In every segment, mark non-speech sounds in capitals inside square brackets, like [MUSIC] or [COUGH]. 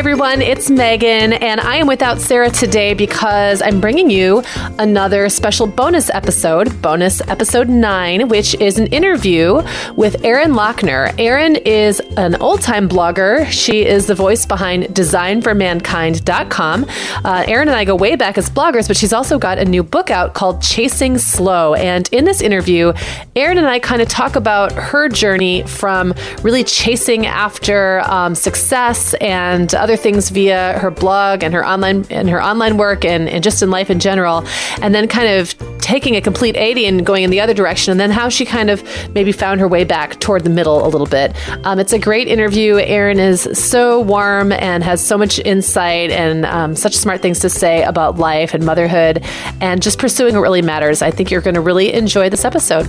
Everyone. It's Meagan, and I am without Sarah today because I'm bringing you another special bonus episode, bonus episode nine, which is an interview with Erin Loechner. Erin is an old time blogger. She is the voice behind designformankind.com. Uh, Erin and I go way back as bloggers, but she's also got a new book out called Chasing Slow. And in this interview, Erin and I kind of talk about her journey from really chasing after um, success and other things via her blog and her online and her online work and, and just in life in general, and then kind of taking a complete 80 and going in the other direction, and then how she kind of maybe found her way back toward the middle a little bit. Um, it's a great interview. Erin is so warm and has so much insight and um, such smart things to say about life and motherhood and just pursuing what really matters. I think you're going to really enjoy this episode.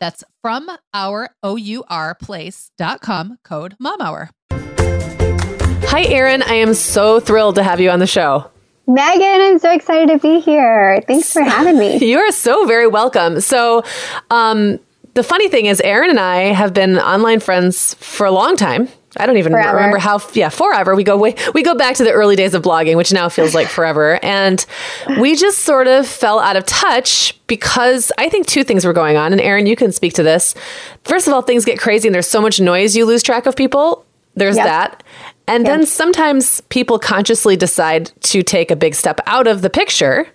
That's from our O-U-R place.com code MOMHOUR. Hi, Erin. I am so thrilled to have you on the show. Meagan, I'm so excited to be here. Thanks for [LAUGHS] having me. You are so very welcome. So, um, the funny thing is, Erin and I have been online friends for a long time. I don't even Forever. remember how. Yeah, forever. We go way, we go back to the early days of blogging, which now feels like forever. And we just sort of fell out of touch because I think two things were going on. And Erin, you can speak to this. First of all, things get crazy, and there's so much noise, you lose track of people. There's Yep. that. And then sometimes people consciously decide to take a big step out of the picture.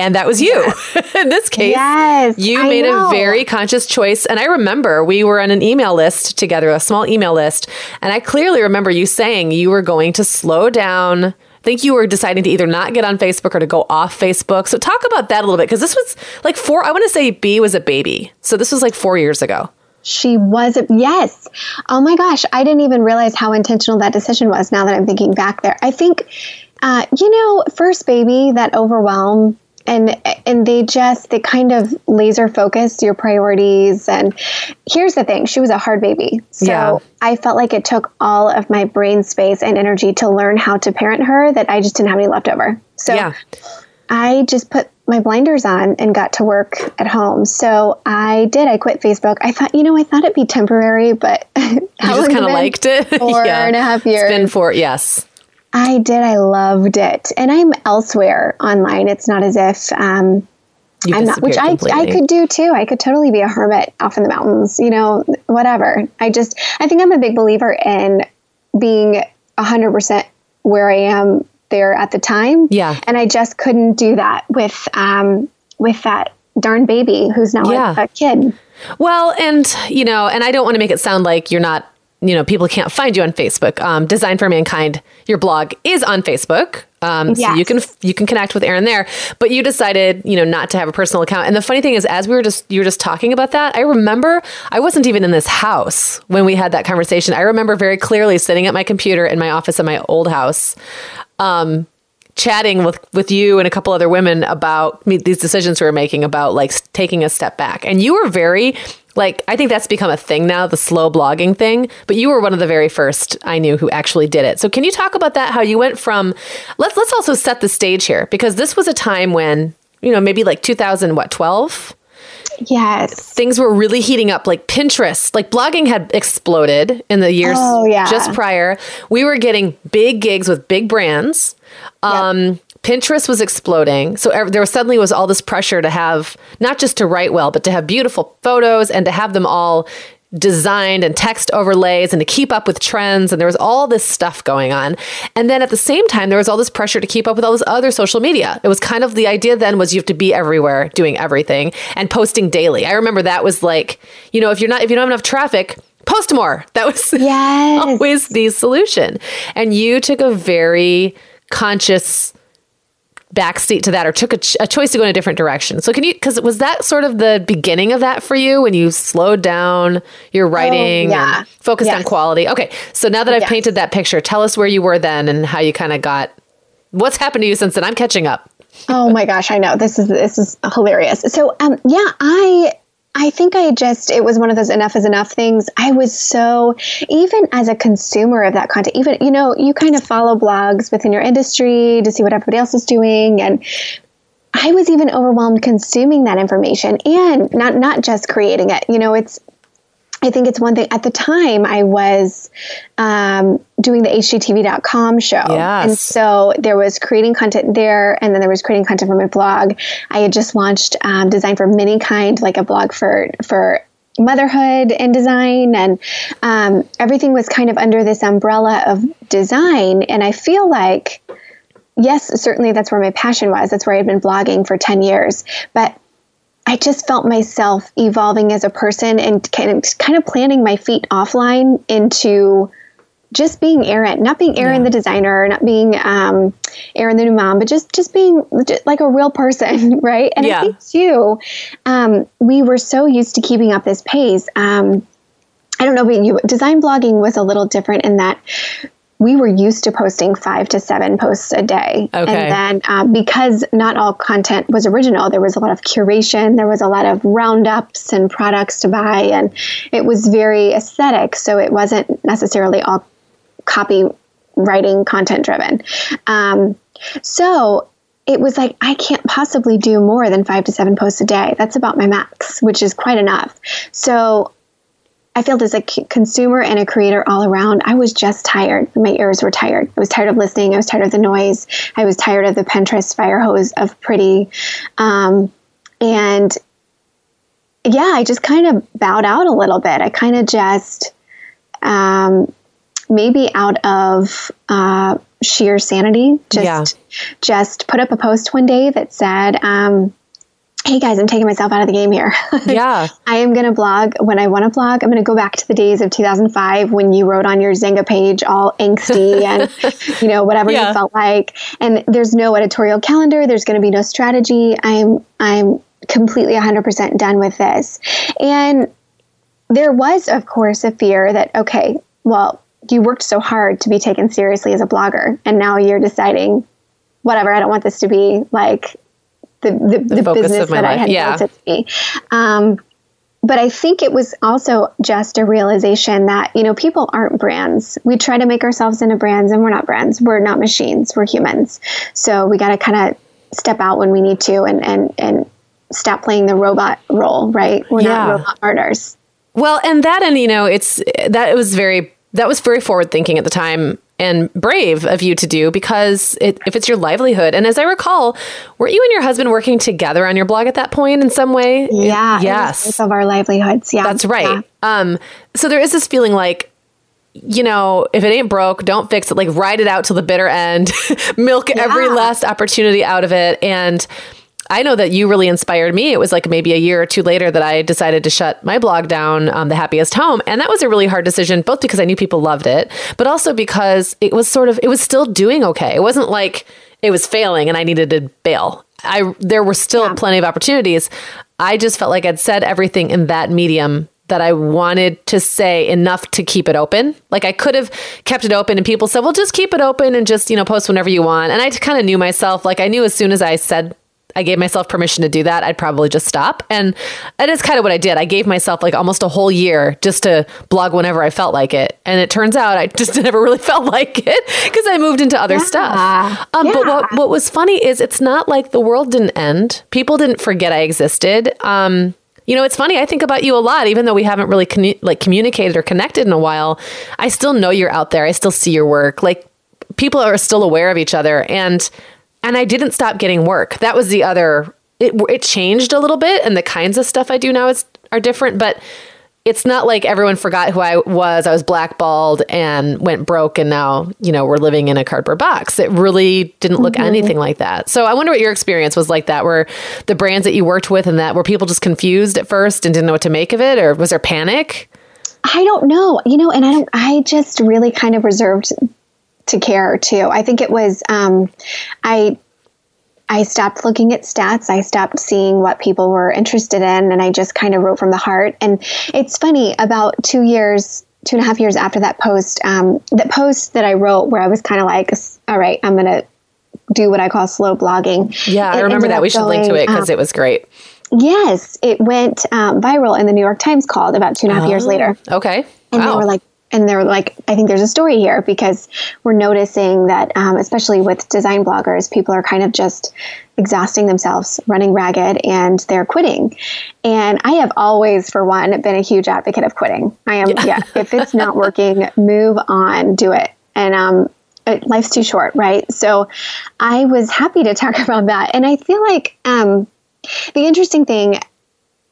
And that was you. [LAUGHS] In this case, Yes, you I made a very conscious choice. And I remember we were on an email list together, a small email list. And I clearly remember you saying you were going to slow down. I think you were deciding to either not get on Facebook or to go off Facebook. So talk about that a little bit because this was like four, I want to say B was a baby. So this was like four years ago. She was, yes. Oh my gosh, I didn't even realize how intentional that decision was now that I'm thinking back there. I think, uh, you know, first baby, that overwhelm. And, and they just they kind of laser focus your priorities and here's the thing she was a hard baby so Yeah. i felt like it took all of my brain space and energy to learn how to parent her that i just didn't have any left over so yeah. I just put my blinders on and got to work at home. So I did. I quit Facebook. I thought, you know, I thought it'd be temporary, but [LAUGHS] i just kind of liked it. [LAUGHS] Four and a half years. It's been four, yes. I did. I loved it. And I'm elsewhere online. It's not as if um, I'm not, which I, I could do too. I could totally be a hermit off in the mountains, you know, whatever. I just, I think I'm a big believer in being 100% where I am there at the time. Yeah. And I just couldn't do that with, um, with that darn baby who's now Yeah. a, a kid. Well, and you know, and I don't want to make it sound like you're not, you know, people can't find you on Facebook. Um, Design for Mankind, your blog is on Facebook. Um, so you can you can connect with Erin there, but you decided, you know, not to have a personal account. And the funny thing is, as we were just you were just talking about that, I remember I wasn't even in this house when we had that conversation. I remember very clearly sitting at my computer in my office in my old house, um, chatting with with you and a couple other women about me, these decisions we were making about like taking a step back. And you were very like I think that's become a thing now, the slow blogging thing. But you were one of the very first I knew who actually did it. So can you talk about that? How you went from let's let's also set the stage here because this was a time when you know maybe like 2000 what 12 Yes. things were really heating up like pinterest like blogging had exploded in the years Oh, yeah. just prior we were getting big gigs with big brands um, pinterest was exploding so there was suddenly was all this pressure to have not just to write well but to have beautiful photos and to have them all designed and text overlays and to keep up with trends. And there was all this stuff going on. And then at the same time there was all this pressure to keep up with all this other social media. It was kind of the idea then was you have to be everywhere doing everything and posting daily. I remember that was like you know if you're not if you don't have enough traffic post more. [LAUGHS] That was Yes. always the solution. And you took a very conscious backseat to that or took a, ch- a choice to go in a different direction. So can you because was that sort of the beginning of that for you when you slowed down your writing yeah. and focused on quality? Okay. So now that I've Yes. painted that picture, tell us where you were then and how you kind of got what's happened to you since then. I'm catching up. oh my gosh, I know this is this is hilarious. So um, yeah, I I think I just it was one of those enough is enough things. I was so even as a consumer of that content, even you know you kind of follow blogs within your industry to see what everybody else is doing and. I was even overwhelmed consuming that information and not not just creating it. You know, it's I think it's one thing. At the time, I was um, doing the HGTV.com show. Yes. And so there was creating content there, and then there was creating content for my blog. I had just launched um, Design for Minikind, like a blog for, for motherhood and design. And um, everything was kind of under this umbrella of design. And I feel like, yes, certainly that's where my passion was. That's where I had been blogging for 10 years. But I just felt myself evolving as a person and kind of kind of planting my feet offline into just being Erin, not being Erin yeah. the designer, not being um, Erin the new mom, but just just being just like a real person, [LAUGHS] right? And yeah. I think too, um, we were so used to keeping up this pace. Um, I don't know about you, design blogging was a little different in that we were used to posting five to seven posts a day. Okay. And then um, because not all content was original, there was a lot of curation, there was a lot of roundups and products to buy, and it was very aesthetic. So it wasn't necessarily all copywriting content driven. Um, so it was like, I can't possibly do more than five to seven posts a day. That's about my max, which is quite enough. So I felt as a consumer and a creator all around, I was just tired. My ears were tired. I was tired of listening. I was tired of the noise. I was tired of the Pinterest fire hose of pretty. Um, and yeah, I just kind of bowed out a little bit. I kind of just, um, maybe out of uh, sheer sanity, just yeah. just put up a post one day that said, um, hey guys, I'm taking myself out of the game here. [LAUGHS] Yeah. I am going to blog when I want to blog. I'm going to go back to the days of 2005 when you wrote on your Xanga page all angsty and, [LAUGHS] you know, whatever yeah. you felt like. And there's no editorial calendar. There's going to be no strategy. I'm, I'm completely 100% done with this. And there was, of course, a fear that, okay, well, you worked so hard to be taken seriously as a blogger. And now you're deciding, whatever, I don't want this to be like the, the, the, the business that life. I had yeah. built it to be. Um, but I think it was also just a realization that, you know, people aren't brands. We try to make ourselves into brands and we're not brands. We're not machines. We're humans. So we got to kind of step out when we need to and, and, and stop playing the robot role, right? We're yeah. not robot martyrs. Well, and that, and, you know, it's, that was very, that was very forward thinking at the time and brave of you to do because it, if it's your livelihood. And as I recall, were you and your husband working together on your blog at that point in some way? Yeah. Yes. Of our livelihoods. Yeah. That's right. Yeah. Um, so there is this feeling like, you know, if it ain't broke, don't fix it. Like ride it out till the bitter end, [LAUGHS] milk yeah. every last opportunity out of it. And, I know that you really inspired me. It was like maybe a year or two later that I decided to shut my blog down, um, The Happiest Home. And that was a really hard decision, both because I knew people loved it, but also because it was sort of, it was still doing okay. It wasn't like it was failing and I needed to bail. I, there were still yeah. plenty of opportunities. I just felt like I'd said everything in that medium that I wanted to say enough to keep it open. Like I could have kept it open and people said, well, just keep it open and just, you know, post whenever you want. And I kind of knew myself. Like I knew as soon as I said I gave myself permission to do that, I'd probably just stop. And that is kind of what I did. I gave myself like almost a whole year just to blog whenever I felt like it. And it turns out I [LAUGHS] just never really felt like it because I moved into other yeah. stuff. Um, yeah. But what, what was funny is it's not like the world didn't end. People didn't forget I existed. Um, you know, it's funny. I think about you a lot, even though we haven't really con- like communicated or connected in a while. I still know you're out there. I still see your work. Like people are still aware of each other, and and I didn't stop getting work. That was the other. It, it changed a little bit, and the kinds of stuff I do now is are different. But it's not like everyone forgot who I was. I was blackballed and went broke, and now you know we're living in a cardboard box. It really didn't look mm-hmm. anything like that. So I wonder what your experience was like. That were the brands that you worked with, and that were people just confused at first and didn't know what to make of it, or was there panic? I don't know. You know, and I don't. I just really kind of reserved to care too. I think it was um, I I stopped looking at stats. I stopped seeing what people were interested in, and I just kind of wrote from the heart. And it's funny about two years, two and a half years after that post, um, that post that I wrote where I was kind of like, "All right, I'm gonna do what I call slow blogging." Yeah, I remember that. We should going, link to it because um, it was great. Yes, it went um, viral, and the New York Times called about two and a half oh, years later. Okay. And wow. they were like, and they're like, I think there's a story here because we're noticing that, um, especially with design bloggers, people are kind of just exhausting themselves, running ragged, and they're quitting. And I have always, for one, been a huge advocate of quitting. I am, yeah, yeah if it's not working, [LAUGHS] move on, do it. And um, it, life's too short, right? So I was happy to talk [LAUGHS] about that. And I feel like um, the interesting thing,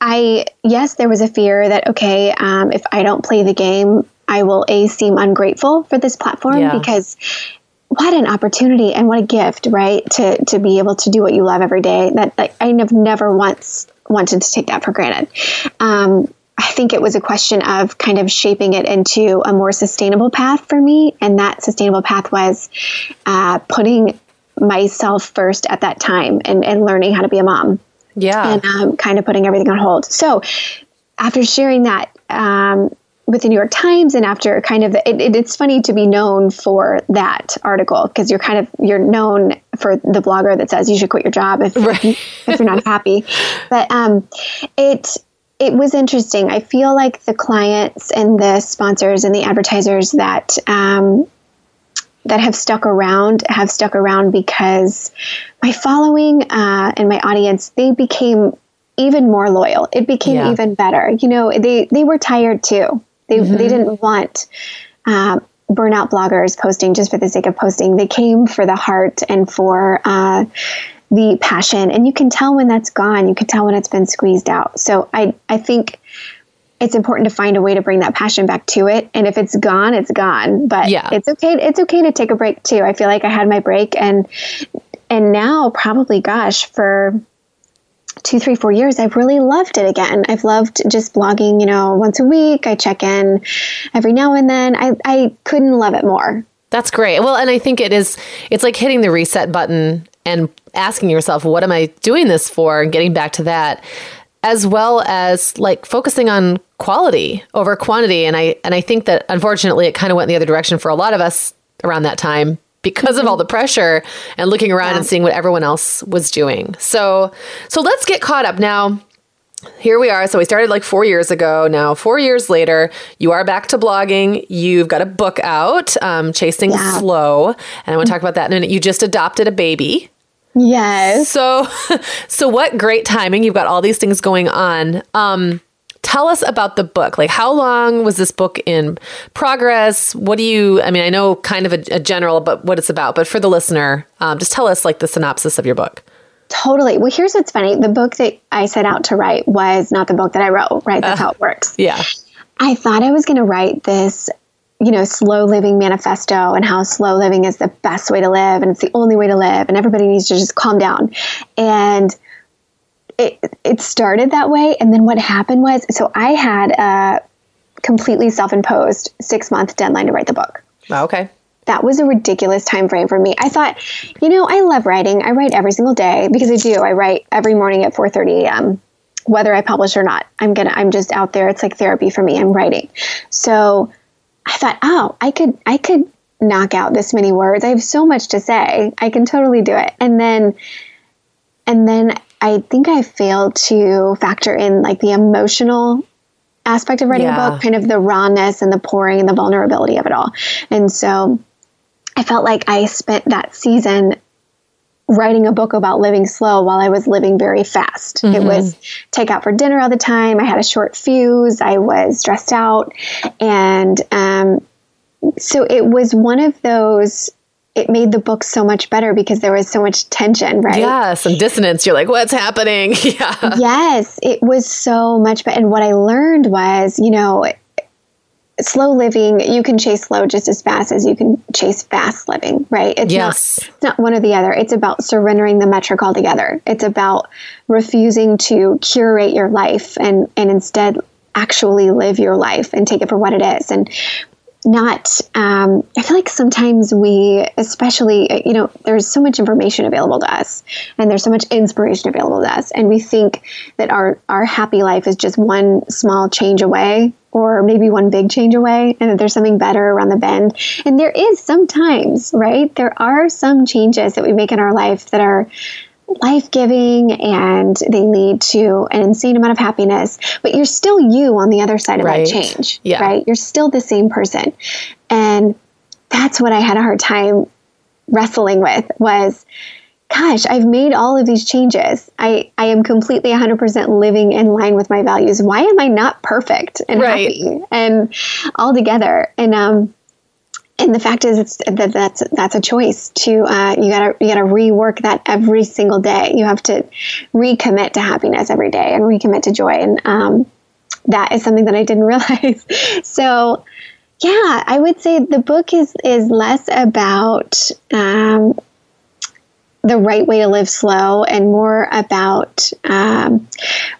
I, yes, there was a fear that, okay, um, if I don't play the game, I will a seem ungrateful for this platform yeah. because what an opportunity and what a gift, right? To to be able to do what you love every day. That like, I have never once wanted to take that for granted. Um, I think it was a question of kind of shaping it into a more sustainable path for me. And that sustainable path was uh, putting myself first at that time and, and learning how to be a mom. Yeah. And um, kind of putting everything on hold. So after sharing that, um, with the New York Times and after kind of it, it, it's funny to be known for that article because you're kind of you're known for the blogger that says you should quit your job if, right. if, if, you're not happy. But um, it it was interesting. I feel like the clients and the sponsors and the advertisers that um, that have stuck around have stuck around because my following uh, and my audience they became even more loyal. It became yeah. even better. You know, they they were tired too. They, mm-hmm. they didn't want uh, burnout bloggers posting just for the sake of posting. They came for the heart and for uh, the passion. And you can tell when that's gone. You can tell when it's been squeezed out. So I, I think it's important to find a way to bring that passion back to it. And if it's gone, it's gone. But yeah. it's okay. It's okay to take a break too. I feel like I had my break and and now probably gosh for two, three, four years, I've really loved it again. I've loved just blogging, you know, once a week. I check in every now and then. I, I couldn't love it more. That's great. Well, and I think it is, it's like hitting the reset button and asking yourself, what am I doing this for? And getting back to that, as well as like focusing on quality over quantity. And I, and I think that unfortunately it kind of went the other direction for a lot of us around that time because of all the pressure and looking around yeah. and seeing what everyone else was doing. So, so let's get caught up now. Here we are. So we started like four years ago. Now, four years later, you are back to blogging. You've got a book out, um, Chasing yeah. Slow, and I want to talk about that in a minute. You just adopted a baby. Yes. So, [LAUGHS] so what great timing! You've got all these things going on. Um, tell us about the book. Like, how long was this book in progress? What do you, I mean, I know kind of a, a general, but what it's about. But for the listener, um, just tell us like the synopsis of your book. Totally. Well, here's what's funny. The book that I set out to write was not the book that I wrote, right? That's uh, how it works. Yeah. I thought I was going to write this, you know, slow living manifesto and how slow living is the best way to live and it's the only way to live and everybody needs to just calm down. And it, it started that way. And then what happened was, so I had a completely self-imposed six month deadline to write the book. Oh, okay. That was a ridiculous time frame for me. I thought, you know, I love writing. I write every single day because I do. I write every morning at 4:30 a.m. Whether I publish or not, I'm gonna. I'm just out there. It's like therapy for me. I'm writing. So I thought, oh, I could. I could knock out this many words. I have so much to say. I can totally do it. And then, and then I think I failed to factor in like the emotional aspect of writing yeah. a book, kind of the rawness and the pouring and the vulnerability of it all. And so I felt like I spent that season writing a book about living slow while I was living very fast. Mm-hmm. It was take out for dinner all the time. I had a short fuse. I was stressed out. And um, so it was one of those it made the book so much better because there was so much tension, right? Yeah, some dissonance. You're like, what's happening? [LAUGHS] yeah. Yes, it was so much better. And what I learned was, you know, slow living, you can chase slow just as fast as you can chase fast living, right? It's yes. not it's not one or the other. It's about surrendering the metric altogether. It's about refusing to curate your life and and instead actually live your life and take it for what it is. And not um, i feel like sometimes we especially you know there's so much information available to us and there's so much inspiration available to us and we think that our our happy life is just one small change away or maybe one big change away and that there's something better around the bend. And there is sometimes right? There are some changes that we make in our life that are life giving and they lead to an insane amount of happiness, but you're still you on the other side of right. that change, yeah. right? You're still the same person. And that's what I had a hard time wrestling with was gosh, I've made all of these changes. I, I am completely 100% living in line with my values. Why am I not perfect and right. happy and all together? And um, and the fact is, it's that that's that's a choice. To uh, you gotta you gotta rework that every single day. You have to recommit to happiness every day and recommit to joy, and um, that is something that I didn't [LAUGHS] realize. so, yeah, I would say the book is is less about um, the right way to live slow and more about um,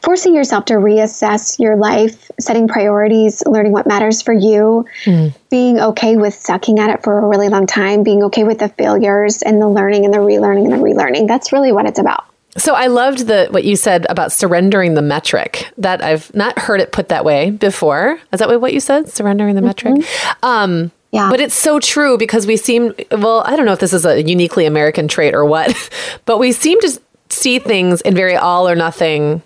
forcing yourself to reassess your life, setting priorities, learning what matters for you, mm. being okay with sucking at it for a really long time, being okay with the failures and the learning and the relearning and the relearning. That's really what it's about. So I loved the what you said about surrendering the metric. That I've not heard it put that way before. Is that what you said? Surrendering the mm-hmm. metric. Um, yeah. But it's so true because we seem, well, I don't know if this is a uniquely American trait or what, [LAUGHS] but we seem to see things in very all or nothing,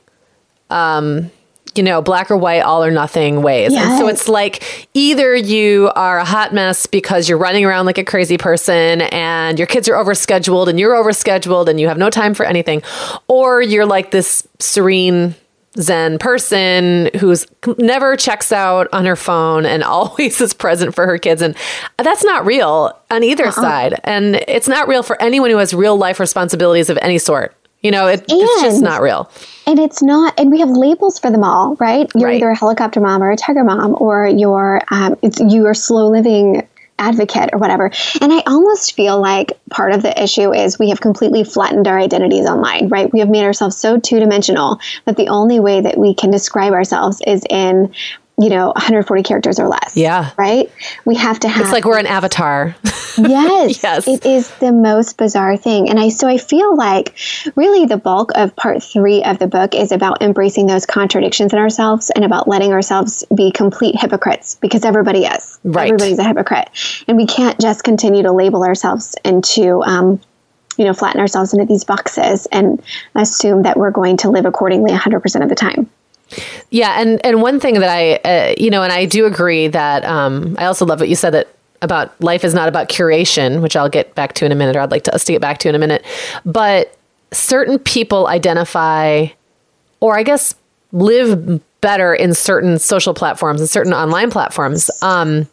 um, you know, black or white, all or nothing ways. Yes. And so it's like either you are a hot mess because you're running around like a crazy person and your kids are overscheduled and you're overscheduled and you have no time for anything, or you're like this serene, Zen person who's never checks out on her phone and [LAUGHS] always is present for her kids. And that's not real on either uh-uh. side. And it's not real for anyone who has real life responsibilities of any sort. You know, it, it's just not real. And it's not, and we have labels for them all, right? You're right. either a helicopter mom or a tiger mom, or you're um, it's you are slow living advocate or whatever. And I almost feel like part of the issue is we have completely flattened our identities online, right? We have made ourselves so two dimensional that the only way that we can describe ourselves is in you know 140 characters or less. Yeah. Right? We have to have it's like we're an avatar. [LAUGHS] Yes. Yes. It is the most bizarre thing. And i so i feel like really the bulk of part three of the book is about embracing those contradictions in ourselves and about letting ourselves be complete hypocrites because everybody is. Right. Everybody's a hypocrite. And we can't just continue to label ourselves into um, you know flatten ourselves into these boxes and assume that we're going to live accordingly 100% of the time yeah, and and one thing that I, uh, you know, and I do agree that um, I also love what you said that about life is not about curation, which I'll get back to in a minute, or I'd like to, us to get back to in a minute. But certain people identify, or I guess live better in certain social platforms and certain online platforms. Um,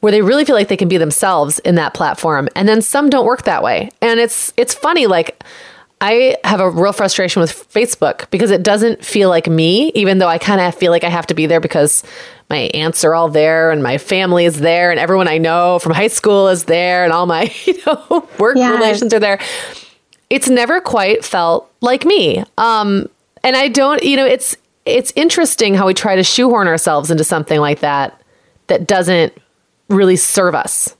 where they really feel like they can be themselves in that platform and then some don't work that way and it's it's funny like I have a real frustration with Facebook because it doesn't feel like me, even though I kind of feel like I have to be there because my aunts are all there and my family is there and everyone I know from high school is there and all my, [LAUGHS] you know, work relations are there. It's never quite felt like me. Um, and I don't, you know, it's it's interesting how we try to shoehorn ourselves into something like that that doesn't really serve us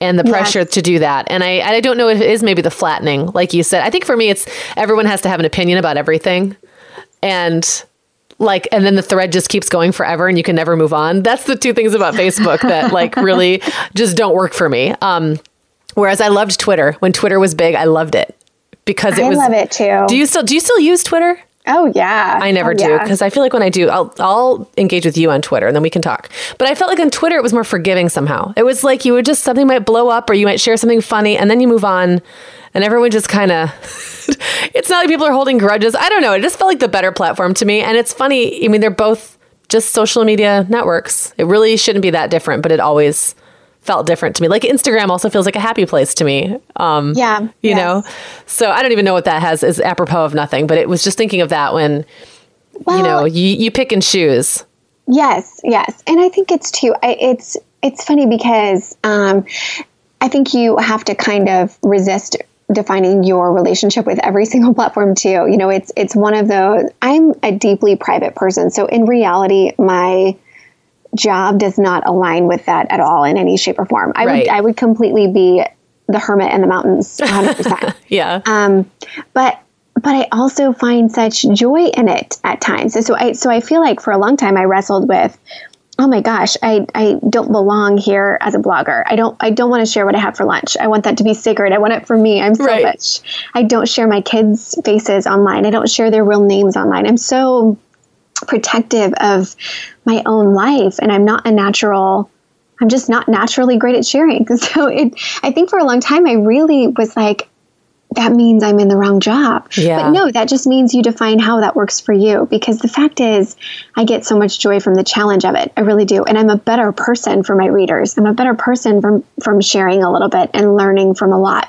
and the pressure to do that. And I, I don't know if it is maybe the flattening, like you said. I think for me, it's everyone has to have an opinion about everything. And like, and then the thread just keeps going forever and you can never move on. That's the two things about Facebook that [LAUGHS] like really just don't work for me. Um, whereas I loved Twitter when Twitter was big, I loved it because it I was. I love it too. Do you still, do you still use Twitter? Oh yeah. I never oh, do because yeah. I feel like when I do, I'll I'll engage with you on Twitter and then we can talk. But I felt like on Twitter it was more forgiving somehow. It was like you would just something might blow up or you might share something funny and then you move on and everyone just kind of [LAUGHS] it's not like people are holding grudges. I don't know. It just felt like the better platform to me and it's funny. I mean, they're both just social media networks. It really shouldn't be that different, but it always felt different to me. Like Instagram also feels like a happy place to me. Um, yeah. You yes. know? So I don't even know what that has is apropos of nothing, but it was just thinking of that when, well, you know, you, you pick and choose. Yes. Yes. And I think it's too, I, it's, it's funny because um, I think you have to kind of resist defining your relationship with every [LAUGHS] single platform too. You know, it's it's one of those I'm a deeply private person. So in reality, my job does not align with that at all in any shape or form. I right. would I would completely be the hermit in the mountains 100%. [LAUGHS] yeah. Um but but I also find such joy in it at times. So, so I so I feel like for a long time I wrestled with oh my gosh, I, I don't belong here as a blogger. I don't I don't want to share what I have for lunch. I want that to be sacred. I want it for me. I'm selfish. Right. I don't share my kids' faces online. I don't share their real names online. I'm so protective of my own life and I'm not a natural I'm just not naturally great at sharing. [LAUGHS] So it I think for a long time I really was like that means I'm in the wrong job. Yeah. But no, that just means you define how that works for you because the fact is I get so much joy from the challenge of it. I really do. And I'm a better person for my readers. I'm a better person from from sharing a little bit and learning from a lot.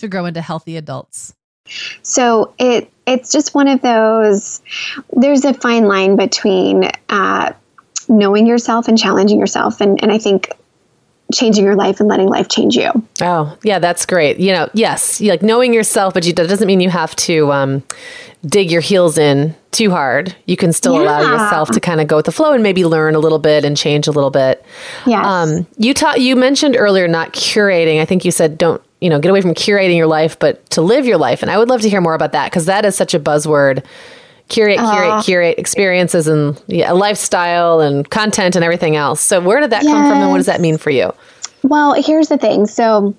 to grow into healthy adults. So it it's just one of those. There's a fine line between uh, knowing yourself and challenging yourself, and and I think changing your life and letting life change you. Oh, yeah, that's great. You know, yes, like knowing yourself, but you, that doesn't mean you have to um, dig your heels in too hard. You can still yeah. allow yourself to kind of go with the flow and maybe learn a little bit and change a little bit. Yes. Um, you taught. You mentioned earlier not curating. I think you said don't. You know, get away from curating your life, but to live your life. And I would love to hear more about that because that is such a buzzword curate, curate, uh, curate experiences and yeah, lifestyle and content and everything else. So, where did that yes. come from and what does that mean for you? Well, here's the thing. So,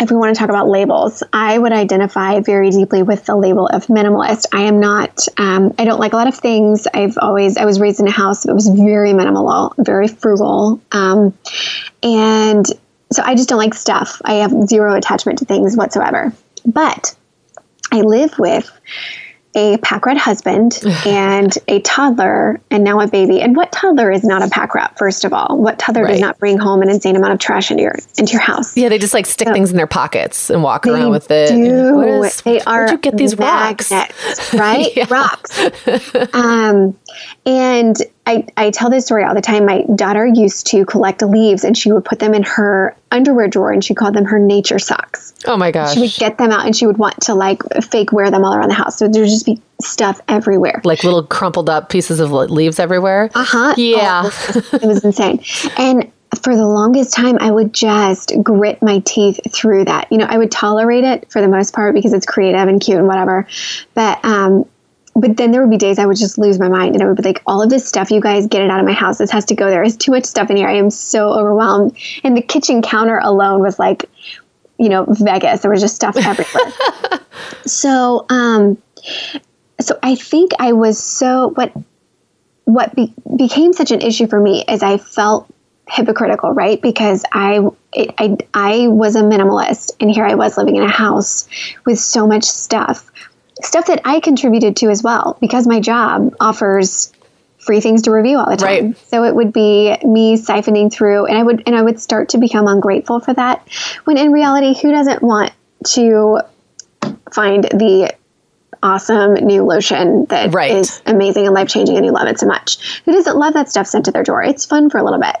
if we want to talk about labels, I would identify very deeply with the label of minimalist. I am not, um, I don't like a lot of things. I've always, I was raised in a house that was very minimal, very frugal. Um, and so I just don't like stuff. I have zero attachment to things whatsoever. But I live with a pack rat husband [SIGHS] and a toddler and now a baby. And what toddler is not a pack rat, first of all? What toddler right. does not bring home an insane amount of trash into your into your house? Yeah, they just like stick so, things in their pockets and walk around with it. Do. Is, they are you get these magnets, [LAUGHS] rocks? right? Rocks. [LAUGHS] um, and I, I tell this story all the time. My daughter used to collect leaves and she would put them in her underwear drawer and she called them her nature socks. Oh my gosh. She would get them out and she would want to like fake wear them all around the house. So there'd just be stuff everywhere. Like little crumpled up pieces of leaves everywhere. Uh huh. Yeah. Oh, it was insane. And for the longest time, I would just grit my teeth through that. You know, I would tolerate it for the most part because it's creative and cute and whatever. But um, but then there would be days I would just lose my mind and I would be like, all of this stuff, you guys get it out of my house. This has to go there. There's too much stuff in here. I am so overwhelmed. And the kitchen counter alone was like, you know, Vegas. There was just stuff [LAUGHS] everywhere. so, um, so I think I was so what what be, became such an issue for me is I felt hypocritical, right? Because I, it, I I was a minimalist, and here I was living in a house with so much stuff stuff that I contributed to as well because my job offers free things to review all the time. Right. So it would be me siphoning through and I would and I would start to become ungrateful for that when in reality who doesn't want to find the awesome new lotion that right. is amazing and life changing and you love it so much. Who doesn't love that stuff sent to their door? It's fun for a little bit.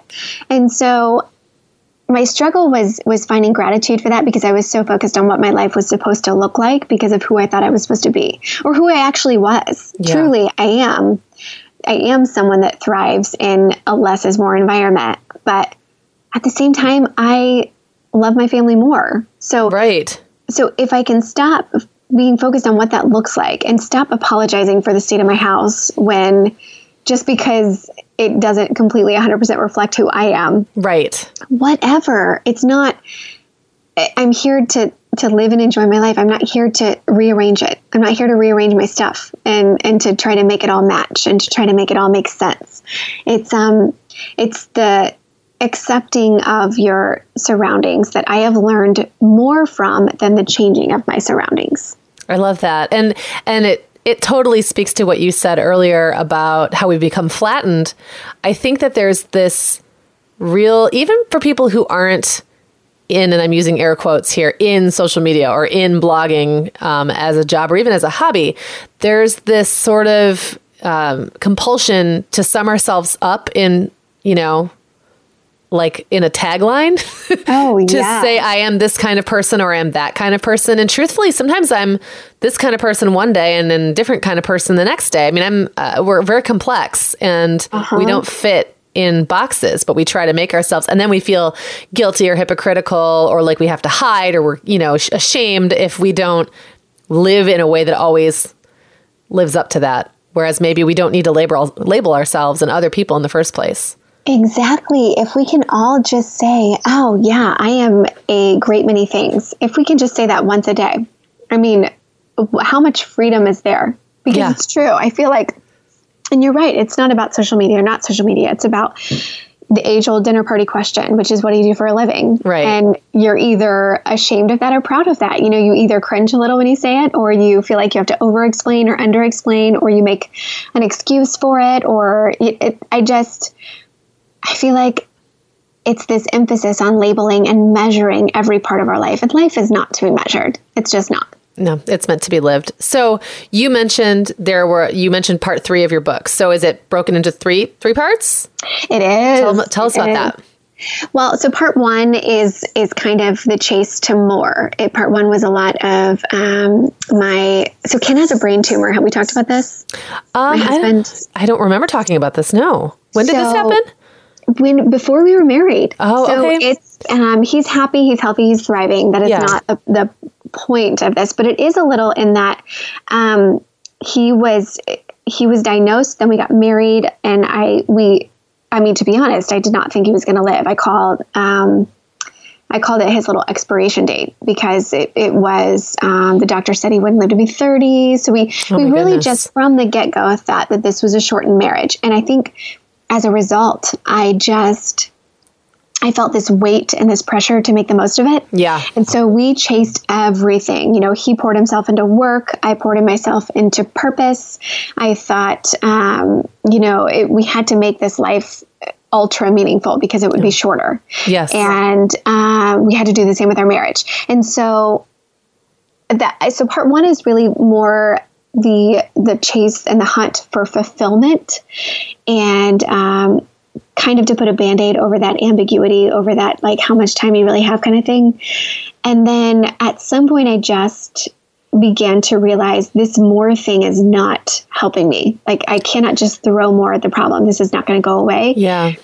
And so my struggle was was finding gratitude for that because I was so focused on what my life was supposed to look like because of who I thought I was supposed to be or who I actually was. Yeah. Truly, I am I am someone that thrives in a less is more environment, but at the same time, I love my family more. So right. So if I can stop being focused on what that looks like and stop apologizing for the state of my house when just because it doesn't completely 100% reflect who I am. Right. Whatever. It's not I'm here to to live and enjoy my life. I'm not here to rearrange it. I'm not here to rearrange my stuff and and to try to make it all match and to try to make it all make sense. It's um it's the accepting of your surroundings that I have learned more from than the changing of my surroundings. I love that. And and it it totally speaks to what you said earlier about how we become flattened. I think that there's this real even for people who aren't in, and I'm using air quotes here, in social media or in blogging um, as a job or even as a hobby, there's this sort of um, compulsion to sum ourselves up in, you know, like in a tagline [LAUGHS] oh, to yeah. say I am this kind of person or I am that kind of person. And truthfully, sometimes I'm this kind of person one day and then different kind of person the next day. I mean, I'm uh, we're very complex and uh-huh. we don't fit in boxes, but we try to make ourselves, and then we feel guilty or hypocritical or like we have to hide or we're, you know, ashamed if we don't live in a way that always lives up to that. Whereas maybe we don't need to label, label ourselves and other people in the first place. Exactly. If we can all just say, oh, yeah, I am a great many things. If we can just say that once a day, I mean, how much freedom is there? Because yeah. it's true. I feel like and you're right. It's not about social media or not social media. It's about the age old dinner party question, which is what do you do for a living? Right. And you're either ashamed of that or proud of that. You know, you either cringe a little when you say it, or you feel like you have to over explain or under explain, or you make an excuse for it, or it, it, I just, I feel like it's this emphasis on labeling and measuring every part of our life. And life is not to be measured, it's just not. No, it's meant to be lived. So you mentioned there were you mentioned part three of your book. So is it broken into three three parts? It is. Tell, tell us it about is. that. Well, so part one is is kind of the chase to more. It, part one was a lot of um, my. So Ken has a brain tumor. Have we talked about this? Um, my husband. I don't, I don't, remember talking about this. No. When did so, this happen? When before we were married. Oh, so okay. It's um, he's happy. He's healthy. He's thriving. That is yeah. not the, the point of this, but it is a little in that um, he was he was diagnosed, then we got married, and I we I mean to be honest, I did not think he was going to live. I called. Um, I called it his little expiration date because it, it was um, the doctor said he wouldn't live to be 30. So we oh we really goodness. just from the get go thought that this was a shortened marriage, and I think as a result, I just I felt this weight and this pressure to make the most of it. Yeah. And so we chased everything. You know, he poured himself into work. I poured myself into purpose. I thought, um, you know, it, we had to make this life ultra meaningful because it would be shorter. Yes. And uh, we had to do the same with our marriage. And so that so part one is really more the the chase and the hunt for fulfillment and um, kind of to put a band-aid over that ambiguity over that like how much time you really have kind of thing. And then at some point i just began to realize this more thing is not helping me. Like i cannot just throw more at the problem. This is not going to go away. Yeah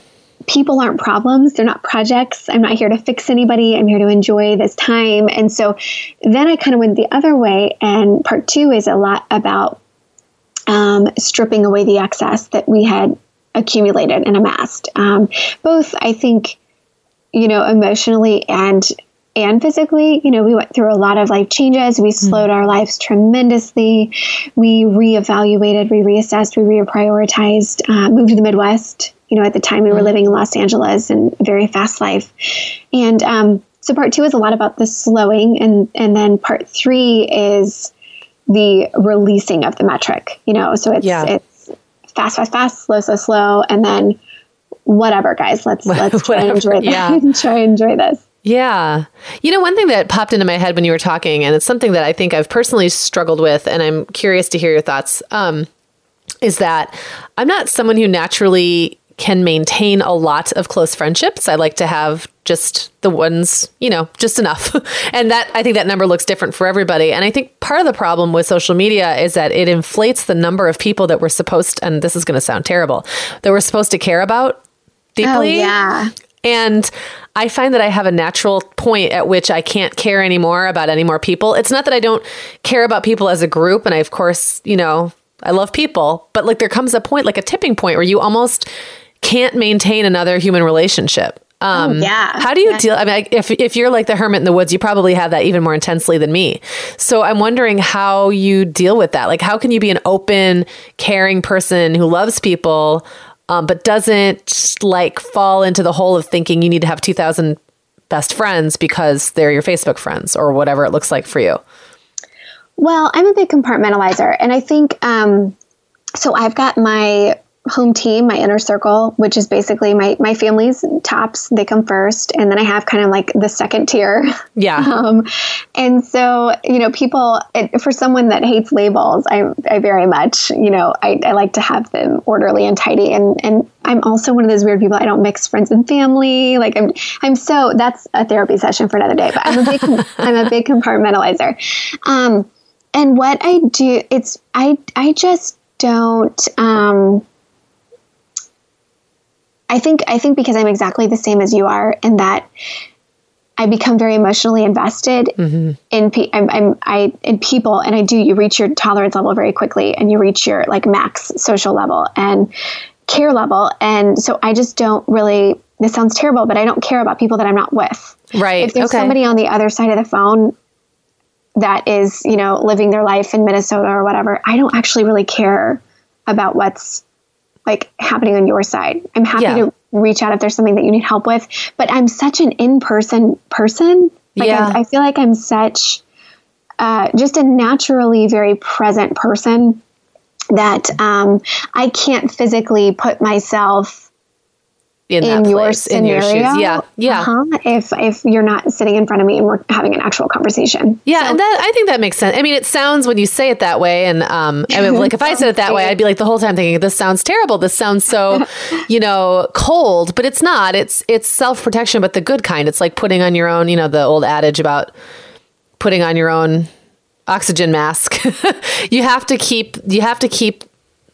people aren't problems they're not projects i'm not here to fix anybody i'm here to enjoy this time and so then i kind of went the other way and part two is a lot about um, stripping away the excess that we had accumulated and amassed. Um, both, I think, you know, emotionally and and physically. You know, we went through a lot of life changes. We mm-hmm. slowed mm. our lives tremendously. We reevaluated, we reassessed, we reprioritized. Uh, moved to the Midwest. You know, at the time we were mm. living in Los Angeles and very fast life, and um, so part two is a lot about the slowing, and and then part three is the releasing of the metric. You know, so it's yeah. it's fast, fast, fast, slow, slow, slow, and then whatever, guys. Let's [LAUGHS] let's try and enjoy this. Yeah. [LAUGHS] try and enjoy this. Yeah. You know, one thing that popped into my head when you were talking, and it's something that I think I've personally struggled with, and I'm curious to hear your thoughts, um, is that I'm not someone who naturally can maintain a lot of close friendships. I like to have just the ones, you know, just enough. [LAUGHS] and that I think that number looks different for everybody. And I think part of the problem with social media is that it inflates the number of people that we're supposed and this is going to sound terrible, that we're supposed to care about deeply. Oh, yeah. And I find that I have a natural point at which I can't care anymore about any more people. It's not that I don't care about people as a group. And I, of course, you know, I love people, but like there comes a point, like a tipping point where you almost can't maintain another human relationship. Um, oh, yeah. How do you deal? I mean, if, if you're like the hermit in the woods, you probably have that even more intensely than me. So I'm wondering how you deal with that. Like, how can you be an open, caring person who loves people, um, but doesn't like fall into the hole of thinking you need to have 2,000 best friends because they're your Facebook friends or whatever it looks like for you? Well, I'm a big compartmentalizer, and I think um, so. I've got my home team, my inner circle, which is basically my my family's tops. They come first, and then I have kind of like the second tier. [LAUGHS] Yeah. Um, and so you know, people it, for someone that hates labels, I I very much you know I, I like to have them orderly and tidy, and and I'm also one of those weird people. I don't mix friends and family. Like I'm I'm so that's a therapy session for another day. But I'm a big [LAUGHS] I'm a big compartmentalizer. Um, and what I do, it's I I just don't. Um, I think I think because I'm exactly the same as you are, and that I become very emotionally invested mm-hmm. in pe- I'm, I'm I in people, and I do. You reach your tolerance level very quickly, and you reach your like max social level and care level, and so I just don't really. This sounds terrible, but I don't care about people that I'm not with. Right. If there's okay. somebody on the other side of the phone that is, you know, living their life in Minnesota or whatever, I don't actually really care about what's like happening on your side. I'm happy yeah. to reach out if there's something that you need help with, but I'm such an in-person person. Like yeah. I, I feel like I'm such uh, just a naturally very present person that um, I can't physically put myself in, in your place, scenario. In your shoes. Yeah, yeah. Uh-huh, if if you're not sitting in front of me and we're having an actual conversation. Yeah, so. and that I think that makes sense. I mean, it sounds when you say it that way, and um, I mean, like if I said it that way, I'd be like the whole time thinking, "This sounds terrible. This sounds so, [LAUGHS] you know, cold." But it's not. It's it's self protection, but the good kind. It's like putting on your own. You know, the old adage about putting on your own oxygen mask. [LAUGHS] you have to keep. You have to keep.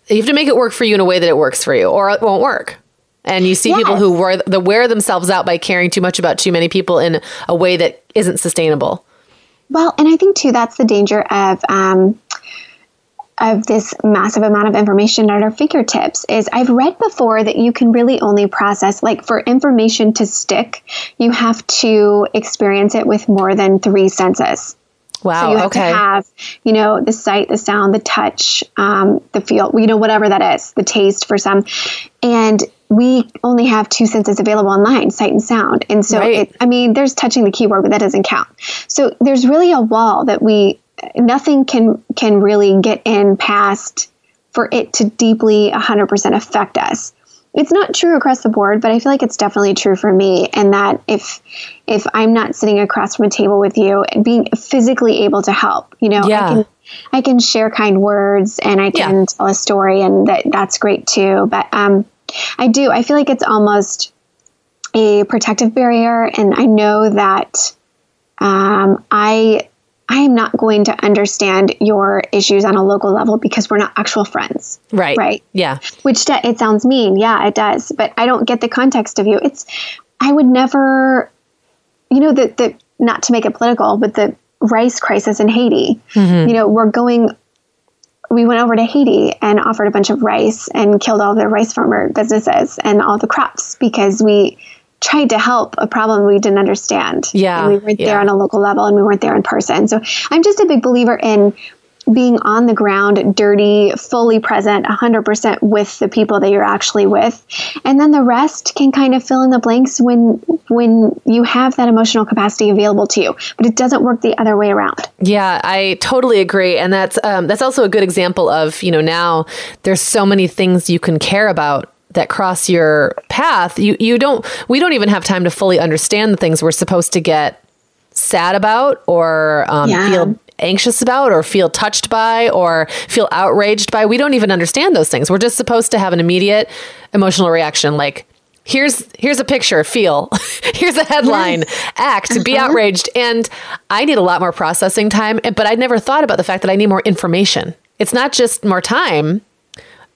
You have to make it work for you in a way that it works for you, or it won't work. And you see people who wear, the, wear themselves out by caring too much about too many people in a way that isn't sustainable. Well, and I think too that's the danger of um, of this massive amount of information at our fingertips. Is I've read before that you can really only process like for information to stick, you have to experience it with more than three senses. Wow. So you have okay. to have, you know, the sight, the sound, the touch, um, the feel, you know, whatever that is, the taste for some. And we only have two senses available online sight and sound and so right. it, i mean there's touching the keyboard but that doesn't count so there's really a wall that we nothing can can really get in past for it to deeply 100% affect us it's not true across the board but i feel like it's definitely true for me and that if if i'm not sitting across from a table with you and being physically able to help you know yeah. i can i can share kind words and i can yeah. tell a story and that that's great too but um I do. I feel like it's almost a protective barrier, and I know that um, I I am not going to understand your issues on a local level because we're not actual friends. Right. Right. Yeah. Which it sounds mean. Yeah, it does. But I don't get the context of you. It's I would never, you know, the the not to make it political, but the rice crisis in Haiti. Mm-hmm. You know, we're going we went over to Haiti and offered a bunch of rice and killed all the rice farmer businesses and all the crops because we tried to help a problem we didn't understand. Yeah. And we weren't yeah. there on a local level and we weren't there in person. So I'm just a big believer in being on the ground, dirty, fully present, 100% with the people that you're actually with. And then the rest can kind of fill in the blanks when when you have that emotional capacity available to you. But it doesn't work the other way around. Yeah, I totally agree. And that's um, that's also a good example of, you know, now there's so many things you can care about that cross your path. You you don't we don't even have time to fully understand the things we're supposed to get sad about or um, yeah. feel anxious about or feel touched by or feel outraged by. We don't even understand those things. We're just supposed to have an immediate emotional reaction like here's here's a picture feel [LAUGHS] here's a headline yes. act uh-huh. be outraged and i need a lot more processing time but i never thought about the fact that i need more information it's not just more time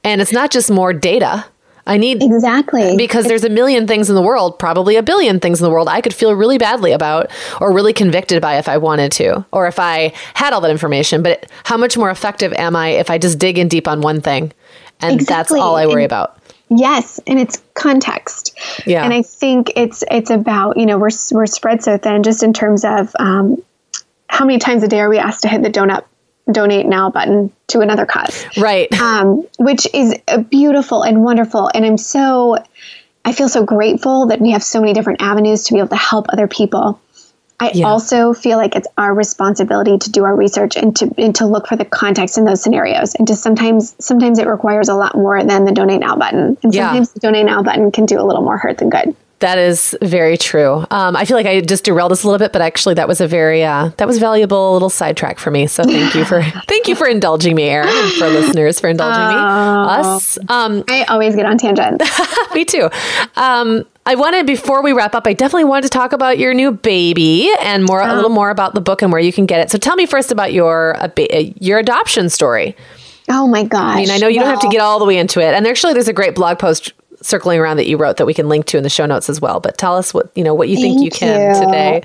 and it's not just more data I need exactly because there's a million things in the world, probably a billion things in the world I could feel really badly about or really convicted by if I wanted to, or if I had all that information. But how much more effective am I if I just dig in deep on one thing? And exactly. that's all I worry and, about. Yes, and it's context. Yeah, and I think it's it's about you know we're we're spread so thin just in terms of um, how many times a day are we asked to hit the donut donate now button to another cause, right? [LAUGHS] Um, which is beautiful and wonderful, and I'm so I feel so grateful that we have so many different avenues to be able to help other people. I yeah. also feel like it's our responsibility to do our research and to and to look for the context in those scenarios. And just sometimes sometimes it requires a lot more than the donate now button. And yeah. sometimes the donate now button can do a little more hurt than good. That is very true. Um, I feel like I just derailed this a little bit, but actually, that was a very uh, that was valuable little sidetrack for me. So thank you for [LAUGHS] thank you for indulging me, Erin, and for listeners for indulging me. Us. Um, I always get on tangents. [LAUGHS] me too. Um, I wanted before we wrap up, I definitely wanted to talk about your new baby and more oh. a little more about the book and where you can get it. So tell me first about your uh, your adoption story. Oh my gosh! I mean, I know you well, don't have to get all the way into it, and actually, there's a great blog post circling around that you wrote that we can link to in the show notes as well. But tell us what you know what you Thank think you can you. today.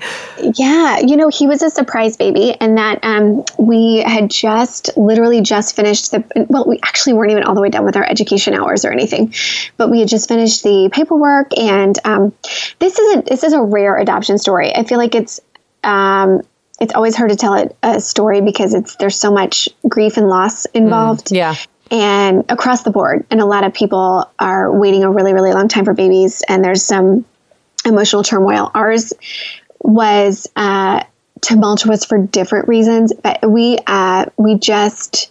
Yeah, you know, he was a surprise baby, and that um, we had just literally just finished the. Well, we actually weren't even all the way done with our education hours or anything, but we had just finished the paperwork, and um, this is a this is a rare adoption story. I feel like it's. Um, it's always hard to tell a, a, story because it's there's so much grief and loss involved. Mm, yeah and across the board. And a lot of people are waiting a really, really long time for babies, and there's some emotional turmoil. Ours was uh, tumultuous for different reasons, but we uh, we just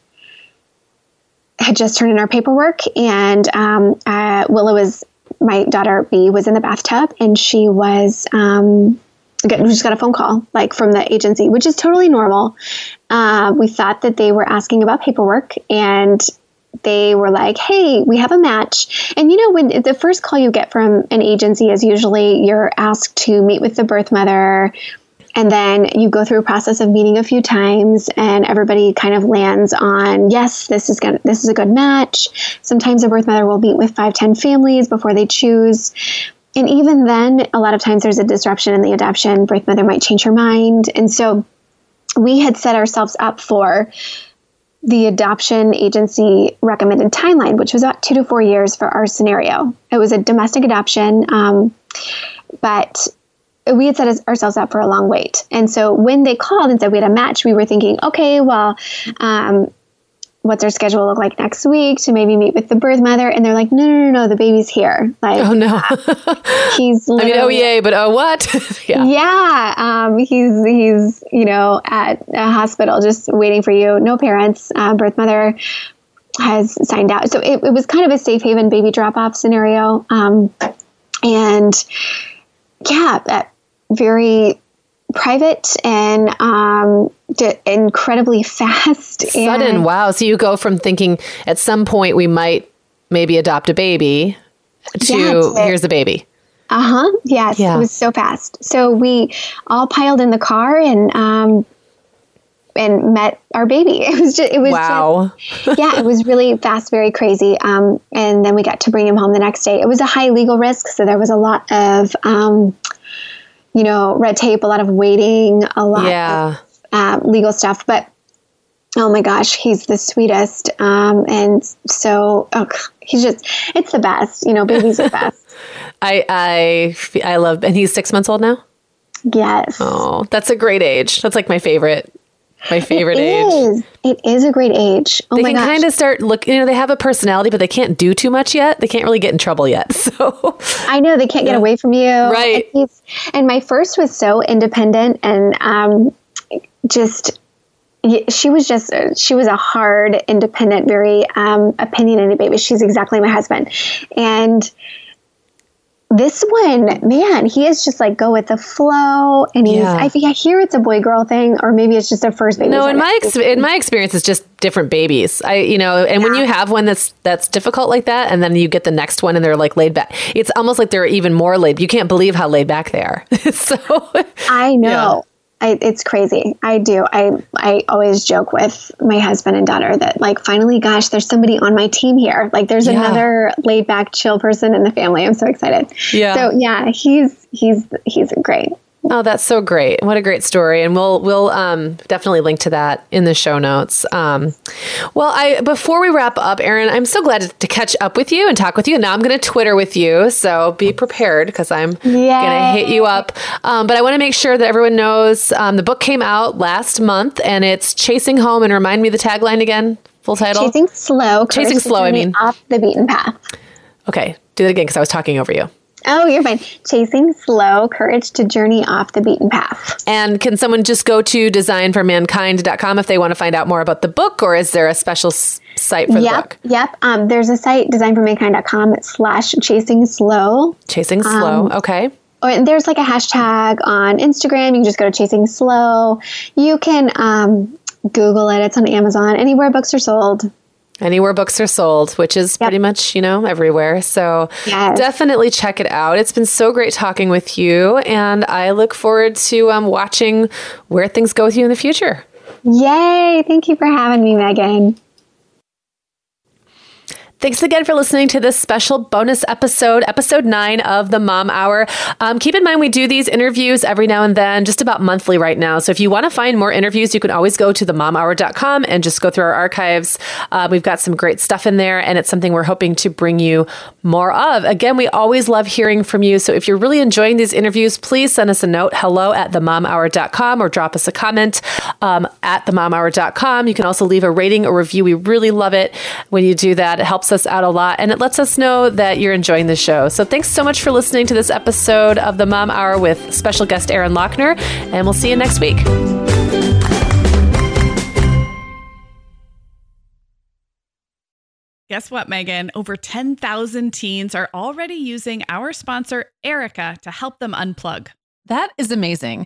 had just turned in our paperwork, and um, uh, Willow was my daughter B was in the bathtub, and she was. Um, we just got a phone call like from the agency, which is totally normal. Uh, we thought that they were asking about paperwork, and they were like, "Hey, we have a match." And you know, when the first call you get from an agency is usually you're asked to meet with the birth mother, and then you go through a process of meeting a few times, and everybody kind of lands on, "Yes, this is. This is a good match." Sometimes the birth mother will meet with five, ten families before they choose. And even then, a lot of times there's a disruption in the adoption. Birth mother might change her mind. And so we had set ourselves up for the adoption agency recommended timeline, which was about two to four years for our scenario. It was a domestic adoption, um, but we had set ourselves up for a long wait. And so when they called and said we had a match, we were thinking, okay, well, um, what's our schedule look like next week to maybe meet with the birth mother and they're like no no no no the baby's here. Like oh no. [LAUGHS] he's i mean oh yay but oh what? [LAUGHS] Yeah. Yeah um, he's he's you know at a hospital just waiting for you. No parents. Uh, birth mother has signed out. So it, it, was kind of a safe haven baby drop off scenario. Um, and yeah that very private and um, incredibly [LAUGHS] fast. Sudden, and, wow. So you go from thinking at some point we might maybe adopt a baby to yeah, here's the baby. Uh huh. Yes. Yeah. It was so fast. So we all piled in the car and, um, and met our baby. [LAUGHS] It was just, it was, wow. Just, [LAUGHS] yeah, it was really fast, very crazy. Um, and then we got to bring him home the next day. It was a high legal risk. So there was a lot of, um, you know, red tape, a lot of waiting, a lot yeah. of uh, legal stuff. But oh my gosh, he's the sweetest. Um, and so oh, he's just, it's the best. You know, babies are best. [LAUGHS] I, I, I love, and he's six months old now? Yes. Oh, that's a great age. That's like my favorite my favorite it age. Is. It is a great age. Oh they can kind of start look. You know, they have a personality, but they can't do too much yet. They can't really get in trouble yet. [LAUGHS] So I know they can't get away from you, right? And, and my first was so independent and um, just she was just she was a hard independent very um, opinionated baby she's exactly my husband and this one, man, he is just like go with the flow, and he's. Yeah. I think I hear it's a boy girl thing, or maybe it's just a first baby. No, in my ex- in my experience, it's just different babies. I, you know, and when you have one that's that's difficult like that, and then you get the next one and they're like laid back, it's almost like they're even more laid. You can't believe how laid back they are. [LAUGHS] so I know. I, it's crazy. I do. I I always joke with my husband and daughter that like finally, gosh, there's somebody on my team here. Like there's Yeah. another laid back, chill person in the family. I'm so excited. Yeah. So yeah, he's he's he's great. Oh, that's so great! What a great story, and we'll we'll um, definitely link to that in the show notes. Um, well, I before we wrap up, Erin, I'm so glad to, to catch up with you and talk with you. Now I'm going to Twitter with you, so be prepared because I'm going to hit you up. Um, but I want to make sure that everyone knows um, the book came out last month, and it's Chasing Home. And remind me the tagline again, full title. Chasing slow, Chasing slow, I mean. off the beaten path. Okay, do that again because I was talking over you. Oh, you're fine. Chasing slow, courage to journey off the beaten path. And can someone just go to designformankind.com if they want to find out more about the book, or is there a special s- site for the book? yep. Um, there's a site designformankind.com slash chasing slow. Chasing slow. okay. Or there's like a hashtag on Instagram. You can just go to chasing slow. You can um, Google it. It's on Amazon. Anywhere books are sold. Anywhere books are sold, which is pretty much, you know, everywhere. So Yes. definitely check it out. It's been so great talking with you. And I look forward to um, watching where things go with you in the future. Yay! Thank you for having me, Meagan. Thanks again for listening to this special bonus episode, episode nine of the Mom Hour. Um, keep in mind, we do these interviews every now and then, just about monthly right now. So if you want to find more interviews, you can always go to themomhour.com and just go through our archives. Uh, we've got some great stuff in there, and it's something we're hoping to bring you more of. Again, we always love hearing from you. So if you're really enjoying these interviews, please send us a note hello at themomhour.com or drop us a comment um, at themomhour.com. You can also leave a rating or review. We really love it when you do that. It helps us out a lot and it lets us know that you're enjoying the show. So thanks so much for listening to this episode of the Mom Hour with special guest Erin Loechner, and we'll see you next week. Guess what, Meagan? Over 10,000 teens are already using our sponsor, Erika, to help them unplug. That is amazing.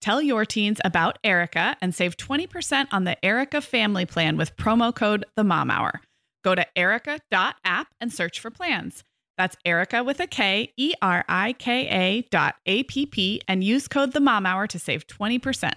Tell your teens about Erika and save 20% on the Erika family plan with promo code The Mom Hour. Go to erika.app and search for plans. That's Erika with a K, E R I K A dot A P P, and use code The Mom Hour to save 20%.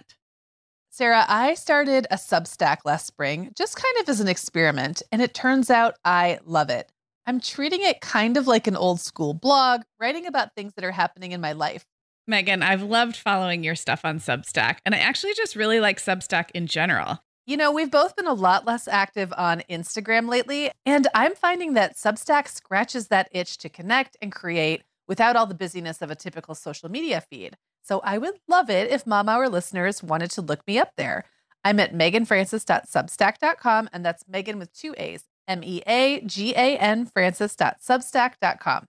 Sarah, I started a Substack last spring, just kind of as an experiment, and it turns out I love it. I'm treating it kind of like an old school blog, writing about things that are happening in my life. Meagan, I've loved following your stuff on Substack, and I actually just really like Substack in general. You know, we've both been a lot less active on Instagram lately, and I'm finding that Substack scratches that itch to connect and create without all the busyness of a typical social media feed. So I would love it if Mom Hour listeners wanted to look me up there. I'm at meaganfrancis.substack.com, and that's Meagan with two A's, M E A G A N Francis.substack.com.